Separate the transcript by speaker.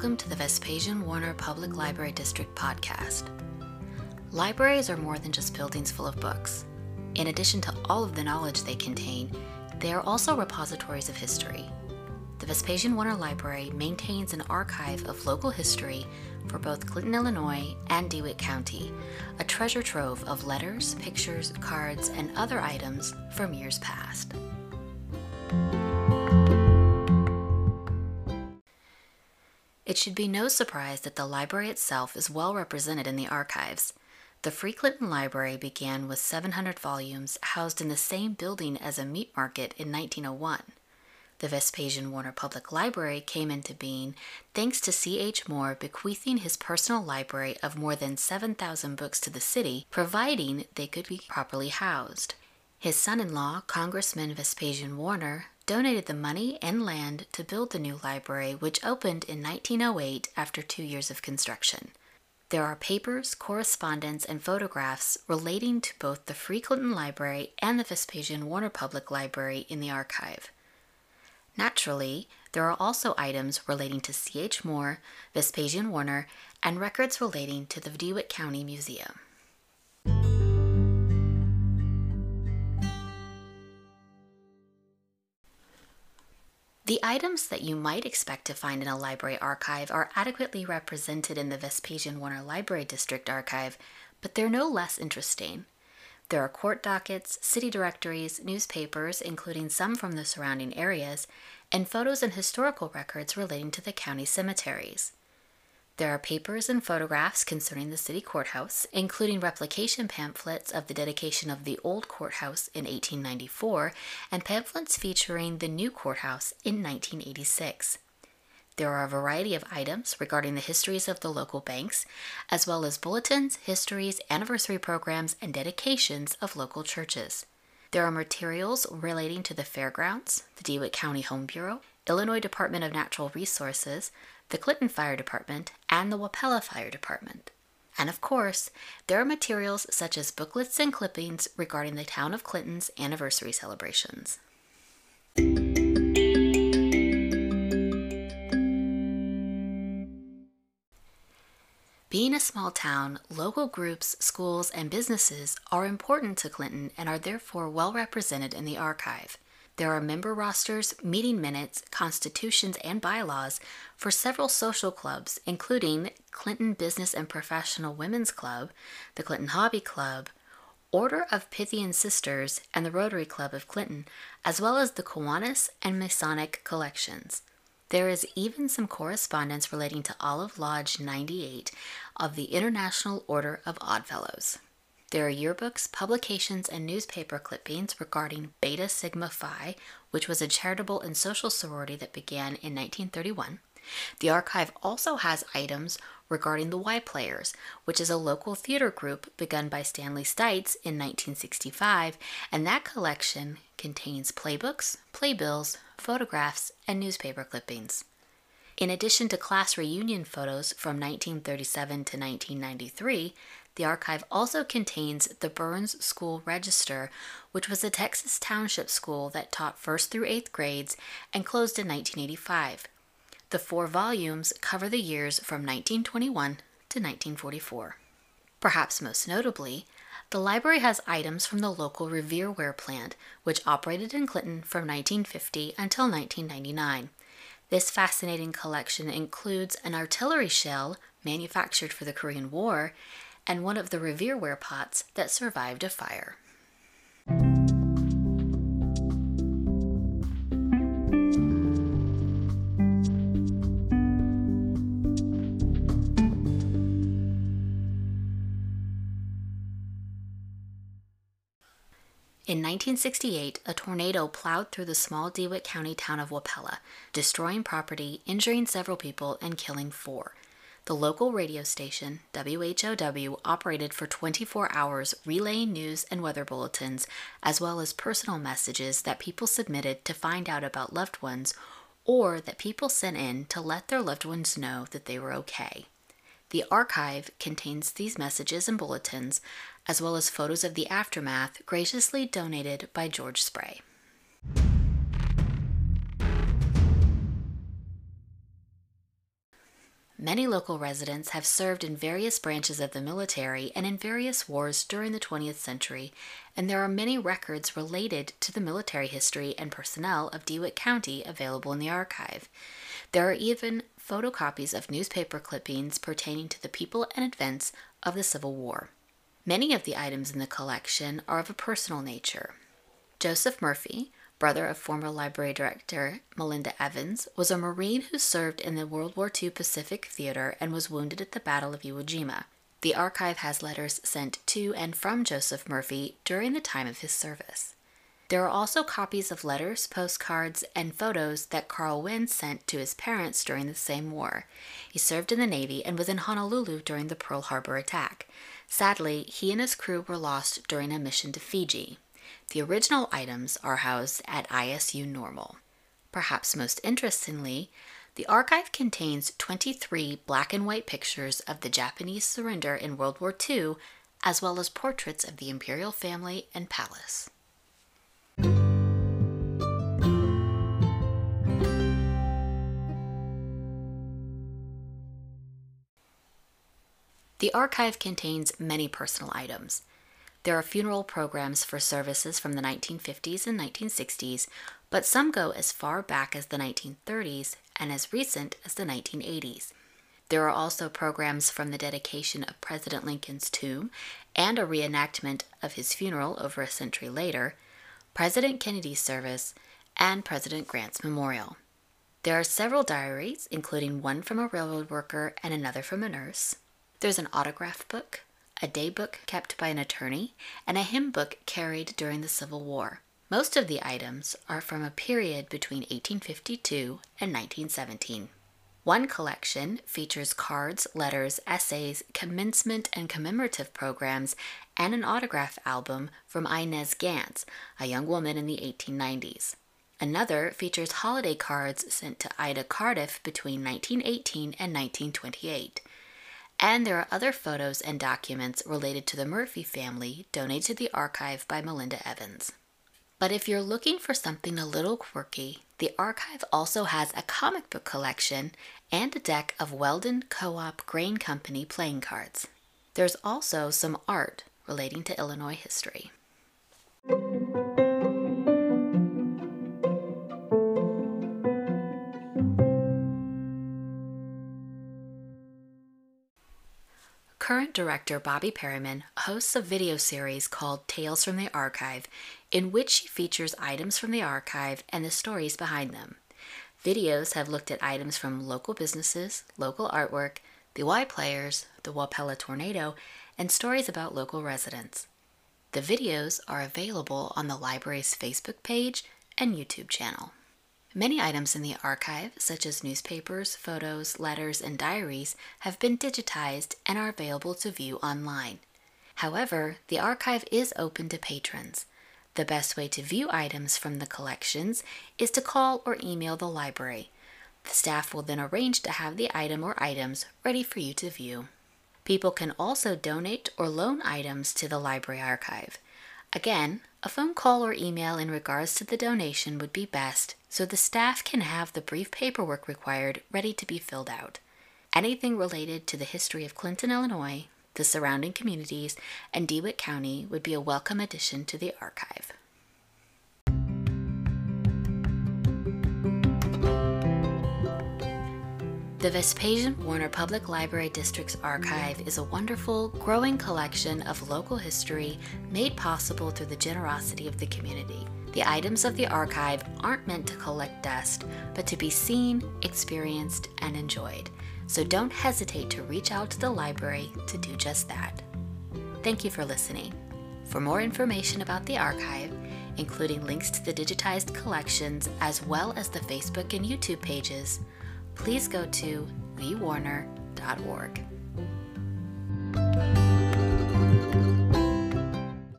Speaker 1: welcome to the Vespasian Warner Public Library District podcast. Libraries are more than just buildings full of books. In addition to all of the knowledge they contain, they are also repositories of history. The Vespasian Warner Library maintains an archive of local history for both Clinton, Illinois and DeWitt County, a treasure trove of letters, pictures, cards, and other items from years past. It should be no surprise that the library itself is well represented in the archives. The Free Clinton Library began with 700 volumes housed in the same building as a meat market in 1901. The Vespasian Warner Public Library came into being thanks to C.H. Moore bequeathing his personal library of more than 7,000 books to the city, providing they could be properly housed. His son in law, Congressman Vespasian Warner, donated the money and land to build the new library, which opened in 1908 after two years of construction. There are papers, correspondence, and photographs relating to both the Free Clinton Library and the Vespasian Warner Public Library in the archive. Naturally, there are also items relating to C.H. Moore, Vespasian Warner, and records relating to the DeWitt County Museum. The items that you might expect to find in a library archive are adequately represented in the Vespasian Warner Library District archive, but they're no less interesting. There are court dockets, city directories, newspapers, including some from the surrounding areas, and photos and historical records relating to the county cemeteries. There are papers and photographs concerning the city courthouse, including replication pamphlets of the dedication of the old courthouse in 1894 and pamphlets featuring the new courthouse in 1986. There are a variety of items regarding the histories of the local banks, as well as bulletins, histories, anniversary programs, and dedications of local churches. There are materials relating to the fairgrounds, the DeWitt County Home Bureau, Illinois Department of Natural Resources, the Clinton Fire Department, and the Wapella Fire Department. And of course, there are materials such as booklets and clippings regarding the town of Clinton's anniversary celebrations. Being a small town, local groups, schools, and businesses are important to Clinton and are therefore well represented in the archive. There are member rosters, meeting minutes, constitutions, and bylaws for several social clubs, including Clinton Business and Professional Women's Club, the Clinton Hobby Club, Order of Pythian Sisters, and the Rotary Club of Clinton, as well as the Kiwanis and Masonic collections. There is even some correspondence relating to Olive Lodge 98 of the International Order of Oddfellows. There are yearbooks, publications, and newspaper clippings regarding Beta Sigma Phi, which was a charitable and social sorority that began in 1931. The archive also has items regarding the Y Players, which is a local theater group begun by Stanley Stites in 1965, and that collection contains playbooks, playbills, photographs, and newspaper clippings. In addition to class reunion photos from 1937 to 1993, the archive also contains the Burns School Register, which was a Texas township school that taught first through eighth grades and closed in 1985. The four volumes cover the years from 1921 to 1944. Perhaps most notably, the library has items from the local Revere Ware plant, which operated in Clinton from 1950 until 1999. This fascinating collection includes an artillery shell manufactured for the Korean War and one of the Revereware pots that survived a fire. 1968, a tornado plowed through the small DeWitt County town of Wapella, destroying property, injuring several people, and killing four. The local radio station, WHOW, operated for 24 hours relaying news and weather bulletins, as well as personal messages that people submitted to find out about loved ones or that people sent in to let their loved ones know that they were okay. The archive contains these messages and bulletins, as well as photos of the aftermath graciously donated by George Spray. Many local residents have served in various branches of the military and in various wars during the 20th century, and there are many records related to the military history and personnel of DeWitt County available in the archive. There are even photocopies of newspaper clippings pertaining to the people and events of the Civil War. Many of the items in the collection are of a personal nature. Joseph Murphy, brother of former library director Melinda Evans, was a Marine who served in the World War II Pacific Theater and was wounded at the Battle of Iwo Jima. The archive has letters sent to and from Joseph Murphy during the time of his service. There are also copies of letters, postcards, and photos that Carl Wynn sent to his parents during the same war. He served in the Navy and was in Honolulu during the Pearl Harbor attack. Sadly, he and his crew were lost during a mission to Fiji. The original items are housed at ISU Normal. Perhaps most interestingly, the archive contains 23 black and white pictures of the Japanese surrender in World War II, as well as portraits of the imperial family and palace. The archive contains many personal items. There are funeral programs for services from the 1950s and 1960s, but some go as far back as the 1930s and as recent as the 1980s. There are also programs from the dedication of President Lincoln's tomb and a reenactment of his funeral over a century later, President Kennedy's service, and President Grant's memorial. There are several diaries, including one from a railroad worker and another from a nurse. There's an autograph book, a daybook kept by an attorney, and a hymn book carried during the Civil War. Most of the items are from a period between 1852 and 1917. One collection features cards, letters, essays, commencement and commemorative programs, and an autograph album from Inez Gantz, a young woman in the 1890s. Another features holiday cards sent to Ida Cardiff between 1918 and 1928. And there are other photos and documents related to the Murphy family donated to the archive by Melinda Evans. But if you're looking for something a little quirky, the archive also has a comic book collection and a deck of Weldon Co op Grain Company playing cards. There's also some art relating to Illinois history. Current director Bobby Perryman hosts a video series called Tales from the Archive, in which she features items from the archive and the stories behind them. Videos have looked at items from local businesses, local artwork, the Y Players, the Wapella tornado, and stories about local residents. The videos are available on the library's Facebook page and YouTube channel. Many items in the archive, such as newspapers, photos, letters, and diaries, have been digitized and are available to view online. However, the archive is open to patrons. The best way to view items from the collections is to call or email the library. The staff will then arrange to have the item or items ready for you to view. People can also donate or loan items to the library archive. Again, a phone call or email in regards to the donation would be best so the staff can have the brief paperwork required ready to be filled out. Anything related to the history of Clinton, Illinois, the surrounding communities, and DeWitt County would be a welcome addition to the archive. The Vespasian Warner Public Library District's archive is a wonderful, growing collection of local history made possible through the generosity of the community. The items of the archive aren't meant to collect dust, but to be seen, experienced, and enjoyed. So don't hesitate to reach out to the library to do just that. Thank you for listening. For more information about the archive, including links to the digitized collections as well as the Facebook and YouTube pages, please go to thewarner.org.